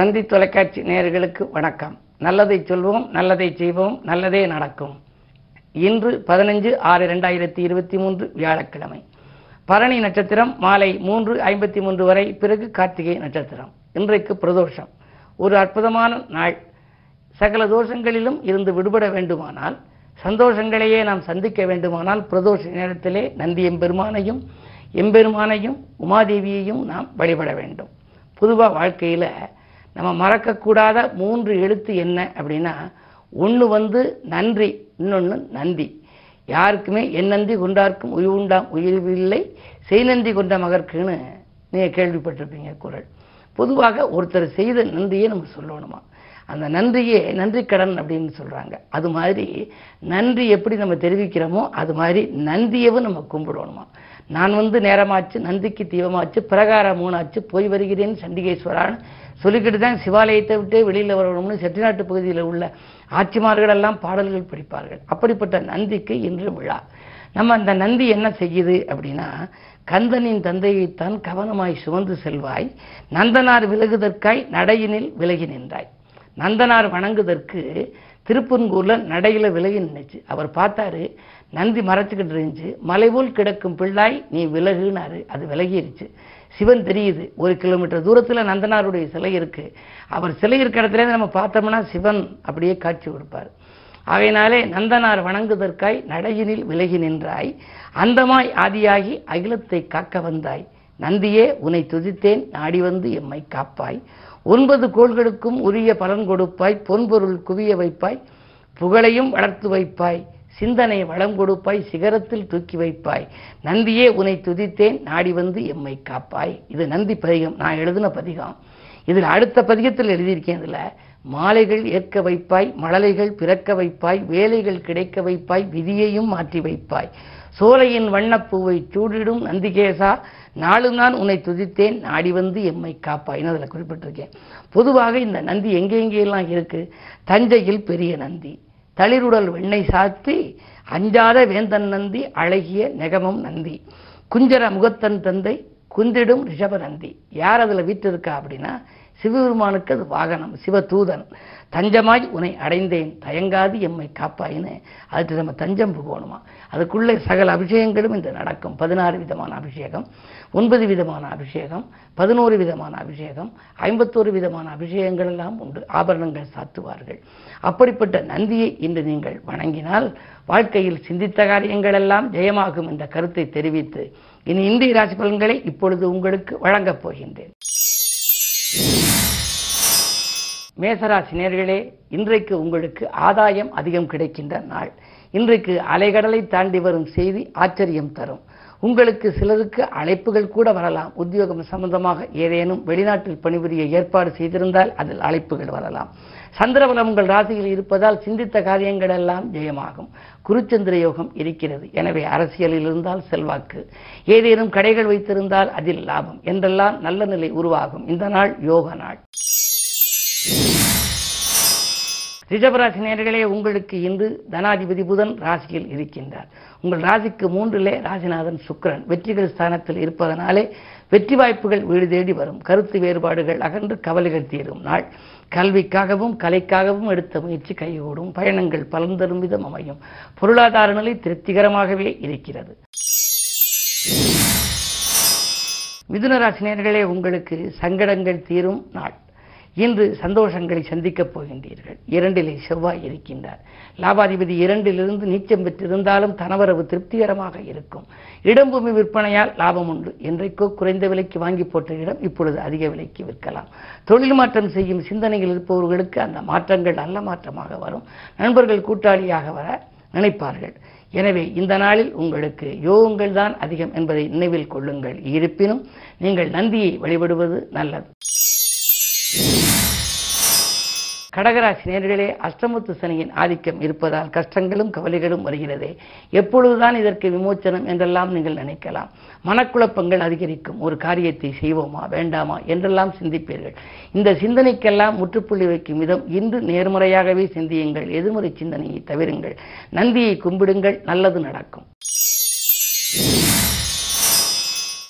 தந்தி தொலைக்காட்சி நேயர்களுக்கு வணக்கம். நல்லதை சொல்வோம் நல்லதை செய்வோம் நல்லதே நடக்கும். இன்று பதினஞ்சு ஆறு ரெண்டாயிரத்தி இருபத்தி மூன்று வியாழக்கிழமை. பரணி நட்சத்திரம் மாலை மூன்று ஐம்பத்தி மூன்று வரை பிறகு கார்த்திகை நட்சத்திரம். இன்றைக்கு பிரதோஷம். ஒரு அற்புதமான நாள். சகல தோஷங்களிலும் இருந்து விடுபட வேண்டுமானால் சந்தோஷங்களையே நாம் சந்திக்க வேண்டுமானால் பிரதோஷ நேரத்திலே நந்தி எம்பெருமானையும் எம்பெருமானையும் உமாதேவியையும் நாம் வழிபட வேண்டும். பொதுவாக வாழ்க்கையில் நம்ம மறக்கக்கூடாத மூன்று எழுத்து என்ன அப்படின்னா ஒன்று வந்து நன்றி இன்னொன்று நந்தி. யாருக்குமே என் நந்தி கொண்டார்க்கும் உயிர் உண்டாம் உயிர்வில்லை செய்நந்தி கொண்ட மகர்க்குன்னு நீங்கள் கேள்விப்பட்டிருப்பீங்க குரல். பொதுவாக ஒருத்தர் செய்த நன்றியை நம்ம சொல்லணுமா? அந்த நன்றியே நன்றி கடன் அப்படின்னு சொல்கிறாங்க அது மாதிரி நன்றி எப்படி நம்ம தெரிவிக்கிறோமோ அது மாதிரி நந்தியவும் நம்ம கும்பிடணுமா? நான் வந்து நேரமாச்சு நந்திக்கு தீபமாச்சு பிரகாரம் மூணாச்சு போய் வருகிறேன் சண்டிகேஸ்வரான்னு சொல்லிக்கிட்டு தான் சிவாலயத்தை விட்டே வெளியில் வரணும்னு செட்டிநாட்டு பகுதியில் உள்ள ஆட்சிமார்கள் எல்லாம் பாடல்கள் படிப்பார்கள். அப்படிப்பட்ட நந்திக்கு இன்று விழா. நம்ம அந்த நந்தி என்ன செய்யுது அப்படின்னா கந்தனின் தந்தையைத்தான் கவனமாய் சுமந்து செல்வாய் நந்தனார் விலகுதற்காய் நடையினில் விலகி நின்றாய். நந்தனார் வணங்குதற்கு திருப்பன்கூரில் நடையில் விலகி நின்றுச்சு அவர் பார்த்தாரு நந்தி மறைச்சிக்கிட்டு இருந்துச்சு. மலைபோல் கிடக்கும் பிள்ளாய் நீ விலகுனாரு. அது விலகிருச்சு. சிவன் தெரியுது ஒரு கிலோமீட்டர் தூரத்தில் நந்தனாருடைய சிலை இருக்கு. அவர் சிலை இருக்கிற இடத்துல நம்ம பார்த்தோம்னா சிவன் அப்படியே காட்சி கொடுப்பார். அவையினாலே நந்தனார் வணங்குதற்காய் நடையினில் விலகி நின்றாய். அந்தமாய் ஆதியாகி அகிலத்தை காக்க வந்தாய். நந்தியே உன்னை துதித்தேன் நாடி வந்து எம்மை காப்பாய். ஒன்பது கோள்களுக்கும் உரிய பலன் கொடுப்பாய் பொன்பொருள் குவிய வைப்பாய் புகழையும் வளர்த்து வைப்பாய் சிந்தனை வளம் கொடுப்பாய் சிகரத்தில் தூக்கி வைப்பாய். நந்தியே உன்னை துதித்தேன் நாடி வந்து எம்மை காப்பாய். இது நந்தி பதிகம் நான் எழுதின பதிகம். இதில் அடுத்த பதிகத்தில் எழுதியிருக்கேன் இதில். மாலைகள் ஏற்க வைப்பாய் மழலைகள் பிறக்க வைப்பாய் வேலைகள் கிடைக்க வைப்பாய் விதியையும் மாற்றி வைப்பாய். சோலையின் வண்ணப்பூவை சூடிடும் நந்திகேசா நாளும் நான் உன்னை துதித்தேன் நாடி வந்து எம்மை காப்பாய்னு அதில் குறிப்பிட்டிருக்கேன். பொதுவாக இந்த நந்தி எங்கே எங்கெல்லாம் இருக்கு? தஞ்சையில் பெரிய நந்தி தளிருடல் வெண்ணை சாத்தி அஞ்சாத வேந்தன் நந்தி அழகிய நெகமம் நந்தி. குஞ்சர முகத்தன் தந்தை குந்திடும் ரிஷப நந்தி. யார் அதில் வீட்டிருக்கா அப்படின்னா சிவபெருமானுக்கு அது வாகனம் சிவதூதன். தஞ்சமாய் உன்னை அடைந்தேன் தயங்காது எம்மை காப்பாயின்னு அதுக்கு நம்ம தஞ்சம் போகணுமா? அதுக்குள்ளே சகல அபிஷேகங்களும் இந்த நடக்கும். பதினாறு விதமான அபிஷேகம் ஒன்பது விதமான அபிஷேகம் பதினோரு விதமான அபிஷேகம் ஐம்பத்தோரு விதமான அபிஷேகங்கள் எல்லாம் உண்டு. ஆபரணங்கள் சாத்துவார்கள். அப்படிப்பட்ட நந்தியை இன்று நீங்கள் வணங்கினால் வாழ்க்கையில் சிந்தித்த காரியங்கள் எல்லாம் ஜெயமாகும் என்ற கருத்தை தெரிவித்து இனி இந்திய ராசி பலன்களை இப்பொழுது உங்களுக்கு வழங்கப் போகின்றேன். மேசராசி நேர்களே இன்றைக்கு உங்களுக்கு ஆதாயம் அதிகம் கிடைக்கின்ற நாள். இன்றைக்கு அலைகடலை தாண்டி வரும் செய்தி ஆச்சரியம் தரும். உங்களுக்கு சிலருக்கு அழைப்புகள் கூட வரலாம். உத்தியோகம் சம்பந்தமாக ஏதேனும் வெளிநாட்டில் பணிபுரிய ஏற்பாடு செய்திருந்தால் அதில் அழைப்புகள் வரலாம். சந்திரபலம் உங்கள் ராசியில் இருப்பதால் சிந்தித்த காரியங்கள் எல்லாம் ஜெயமாகும். குருச்சந்திர யோகம் இருக்கிறது. எனவே அரசியலில் இருந்தால் செல்வாக்கு. ஏதேனும் கடைகள் வைத்திருந்தால் அதில் லாபம். என்றெல்லாம் நல்ல நிலை உருவாகும். இந்த நாள் யோக நாள். ரிஷபராசி நேர்களே உங்களுக்கு இன்று தனாதிபதி புதன் ராசியில் இருக்கின்றார். உங்கள் ராசிக்கு மூன்றிலே ராசிநாதன் சுக்கிரன் வெற்றிகள் ஸ்தானத்தில் இருப்பதனாலே வெற்றி வாய்ப்புகள் வீடு தேடி வரும். கருத்து வேறுபாடுகள் அகன்று கவலைகள் தீரும். நாள் கல்விக்காகவும் கலைக்காகவும் எடுத்த முயற்சி கைகூடும். பயணங்கள் பலன் தரும் விதம் அமையும். பொருளாதார நிலை திருப்திகரமாகவே இருக்கிறது. மிதுனராசி நேர்களே உங்களுக்கு சங்கடங்கள் தீரும் நாள். இன்று சந்தோஷங்களை சந்திக்கப் போகின்றீர்கள். இரண்டிலே செவ்வாய் இருக்கின்றார். லாபாதிபதி இரண்டிலிருந்து நீச்சம் பெற்றிருந்தாலும் தனவரவு திருப்திகரமாக இருக்கும். இடம்பூமி விற்பனையால் லாபம் உண்டு. என்றைக்கோ குறைந்த விலைக்கு வாங்கி போட்ட இடம் இப்பொழுது அதிக விலைக்கு விற்கலாம். தொழில் மாற்றம் செய்யும் சிந்தனையில் இருப்பவர்களுக்கு அந்த மாற்றங்கள் நல்ல மாற்றமாக வரும். நண்பர்கள் கூட்டாளியாக வர நினைப்பார்கள். எனவே இந்த நாளில் உங்களுக்கு யோகங்கள் தான் அதிகம் என்பதை நினைவில் கொள்ளுங்கள். இருப்பினும் நீங்கள் நந்தியை வழிபடுவது நல்லது. கடகராசி நேர்களே அஷ்டமத்து சனியின் ஆதிக்கம் இருப்பதால் கஷ்டங்களும் கவலைகளும் வருகிறதே. எப்பொழுதுதான் இதற்கு விமோச்சனம் என்றெல்லாம் நீங்கள் நினைக்கலாம். மனக்குழப்பங்கள் அதிகரிக்கும். ஒரு காரியத்தை செய்வோமா வேண்டாமா என்றெல்லாம் சிந்திப்பீர்கள். இந்த சிந்தனைக்கெல்லாம் முற்றுப்புள்ளி வைக்கும் விதம் இன்று நேர்முறையாகவே சிந்தியுங்கள். எதிர்மறை சிந்தனையை தவிருங்கள். நந்தியை கும்பிடுங்கள். நல்லது நடக்கும்.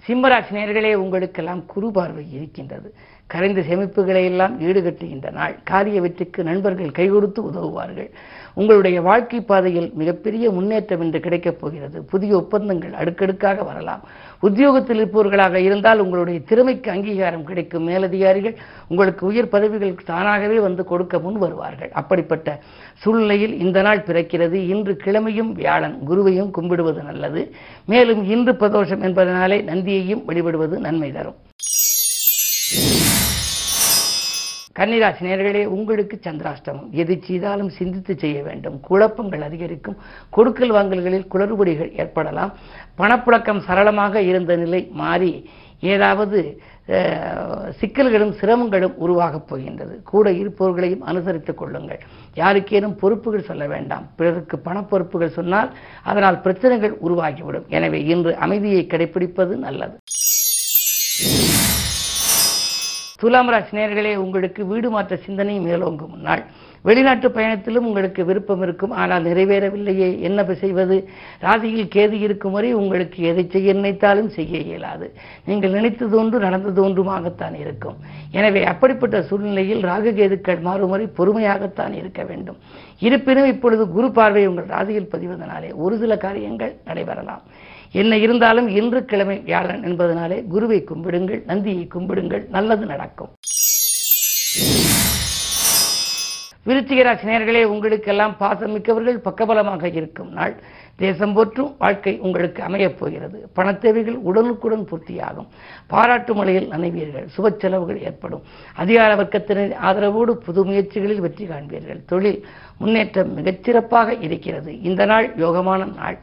சிம்மராசி நேர்களே உங்களுக்கெல்லாம் குறுபார்வை இருக்கின்றது. கரைந்த சேமிப்புகளை எல்லாம் ஈடுகட்டுகின்ற நாள். காரிய வெற்றிக்கு நண்பர்கள் கைகொடுத்து உதவுவார்கள். உங்களுடைய வாழ்க்கை பாதையில் மிகப்பெரிய முன்னேற்றம் என்று கிடைக்கப் போகிறது. புதிய ஒப்பந்தங்கள் அடுக்கடுக்காக வரலாம். உத்தியோகத்தில் இருப்பவர்களாக இருந்தால் உங்களுடைய திறமைக்கு அங்கீகாரம் கிடைக்கும் மேலதிகாரிகள் உங்களுக்கு உயர் பதவிகள் தானாகவே வந்து கொடுக்க முன் வருவார்கள். அப்படிப்பட்ட சூழ்நிலையில் இந்த நாள் பிறக்கிறது. இன்று கிழமையும் வியாழன் குருவையும் கும்பிடுவது நல்லது. மேலும் இன்று பிரதோஷம் என்பதனாலே நந்தியையும் வழிபடுவது நன்மை தரும். கன்னிராசி நேர்களே உங்களுக்கு சந்திராஷ்டமம். எது செய்தாலும் சிந்தித்து செய்ய வேண்டும். குழப்பங்கள் அதிகரிக்கும். கொடுக்கல் வாங்கல்களில் குளறுபடிகள் ஏற்படலாம். பணப்புழக்கம் சரளமாக இருந்த நிலை மாறி ஏதாவது சிக்கல்களும் சிரமங்களும் உருவாகப் போகின்றது. கூட இருப்பவர்களையும் அனுசரித்துக் கொள்ளுங்கள். யாருக்கேனும் பொறுப்புகள் சொல்ல வேண்டாம். பிறருக்கு பண பொறுப்புகள் சொன்னால் அதனால் பிரச்சனைகள் உருவாகிவிடும். எனவே இன்று அமைதியை கடைபிடிப்பது நல்லது. துலாம் ராசி நேர்களே உங்களுக்கு வீடு மாற்ற சிந்தனை மேலோங்கும். நாள் வெளிநாட்டு பயணத்திலும் உங்களுக்கு விருப்பம் இருக்கும். ஆனால் நிறைவேறவில்லையே. என்ன செய்வது? ராசியில் கேது இருக்கும் வரை உங்களுக்கு எதை செய்ய நினைத்தாலும் செய்ய இயலாது. நீங்கள் நினைத்தது ஒன்று நடந்தது ஒன்றுமாகத்தான் இருக்கும். எனவே அப்படிப்பட்ட சூழ்நிலையில் ராகு கேதுக்கள் மாறும் வரை பொறுமையாகத்தான் இருக்க வேண்டும். இருப்பினும் இப்பொழுது குரு பார்வை உங்கள் ராசியில் பதிவதனாலே ஒரு சில காரியங்கள் நடைபெறலாம். என்ன இருந்தாலும் இன்று கிழமை வியாழன் என்பதனாலே குருவை கும்பிடுங்கள் நந்தியை கும்பிடுங்கள் நல்லது நடக்கும். விருச்சிகராசி நேர்களே உங்களுக்கெல்லாம் பாசம் மிக்கவர்கள் பக்கபலமாக இருக்கும் நாள். தேசம் போற்றும் வாழ்க்கை உங்களுக்கு அமையப் போகிறது. பணத்தேவைகள் உடனுக்குடன் பூர்த்தியாகும். பாராட்டு மலையில் நனைவீர்கள் சுப செலவுகள் ஏற்படும். அதிகார வர்க்கத்தினர் ஆதரவோடு புது முயற்சிகளில் வெற்றி காண்பீர்கள். தொழில் முன்னேற்றம் மிகச்சிறப்பாக இருக்கிறது. இந்த நாள் யோகமான நாள்.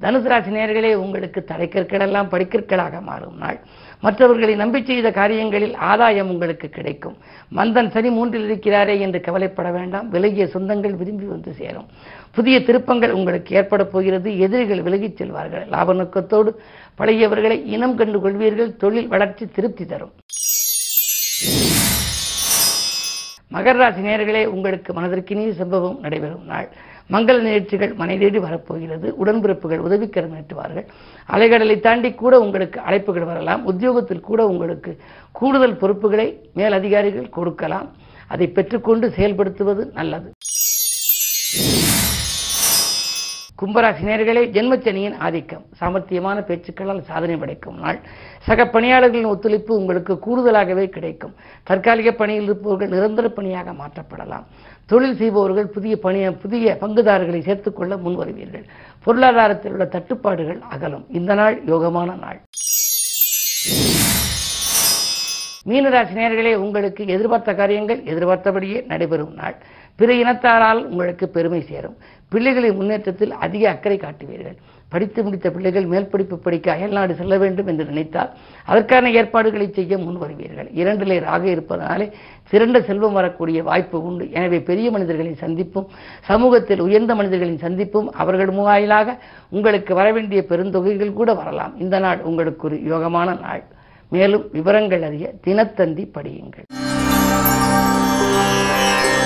தனுசு ராசி உங்களுக்கு தலைக்கற்களெல்லாம் படிக்கற்களாக மாறும் நாள். மற்றவர்களை நம்பி செய்த காரியங்களில் ஆதாயம் உங்களுக்கு கிடைக்கும். மந்தன் சனி மூன்றில் இருக்கிறாரே என்று கவலைப்பட வேண்டாம். விலகிய சொந்தங்கள் விரும்பி வந்து சேரும். புதிய திருப்பங்கள் உங்களுக்கு ஏற்பட போகிறது. எதிரிகள் விலகிச் செல்வார்கள். லாப நோக்கத்தோடு பழையவர்களை இனம் கண்டு கொள்வீர்கள். தொழில் வளர்ச்சி திருப்தி தரும். மகர ராசி நேர்களே உங்களுக்கு மனதிற்கினிய சம்பவம் நடைபெறும் நாள். மங்கள நிகழ்ச்சிகள் மனை வரப்போகிறது. உடன்பிறப்புகள் உதவிக்கரம் நீட்டுவார்கள் அலைகடலை தாண்டி கூட உங்களுக்கு அழைப்புகள் வரலாம். உத்தியோகத்தில் கூட உங்களுக்கு கூடுதல் பொறுப்புகளை மேலதிகாரிகள் கொடுக்கலாம். அதை பெற்றுக்கொண்டு செயல்படுத்துவது நல்லது. கும்பராசி நேர்களே ஜென்மச்சனியின் ஆதிக்கம். சாமர்த்தியமான பேச்சுக்களால் சாதனை படைக்கும் நாள். சக பணியாளர்களின் ஒத்துழைப்பு உங்களுக்கு கூடுதலாகவே கிடைக்கும். தற்காலிக பணியில் இருப்பவர்கள் நிரந்தர பணியாக மாற்றப்படலாம். தொழில் செய்பவர்கள் புதிய பணிய புதிய பங்குதாரர்களை சேர்த்துக்கொள்ள முன் வருவீர்கள் பொருளாதாரத்தில் உள்ள தட்டுப்பாடுகள் அகலும். இந்த நாள் யோகமான நாள். மீனராசி நேர்களே உங்களுக்கு எதிர்பார்த்த காரியங்கள் எதிர்பார்த்தபடியே நடைபெறும் நாள். பிற இனத்தாரால் உங்களுக்கு பெருமை சேரும். பிள்ளைகளின் முன்னேற்றத்தில் அதிக அக்கறை காட்டுவீர்கள். படித்து முடித்த பிள்ளைகள் மேல் படிப்பு படிக்க அயல்நாடு செல்ல வேண்டும் என்று நினைத்தால் அதற்கான ஏற்பாடுகளை செய்ய முன் வருவீர்கள். இரண்டிலே ராக இருப்பதனாலே சிறந்த செல்வம் வரக்கூடிய வாய்ப்பு உண்டு. எனவே பெரிய மனிதர்களின் சந்திப்பும் சமூகத்தில் உயர்ந்த மனிதர்களின் சந்திப்பும் அவர்கள் வாயிலாக உங்களுக்கு வரவேண்டிய பெருந்தொகைகள் கூட வரலாம். இந்த நாள் உங்களுக்கு ஒரு யோகமான நாள். மேலும் விவரங்கள் அறிய தினத்தந்தி படியுங்கள்.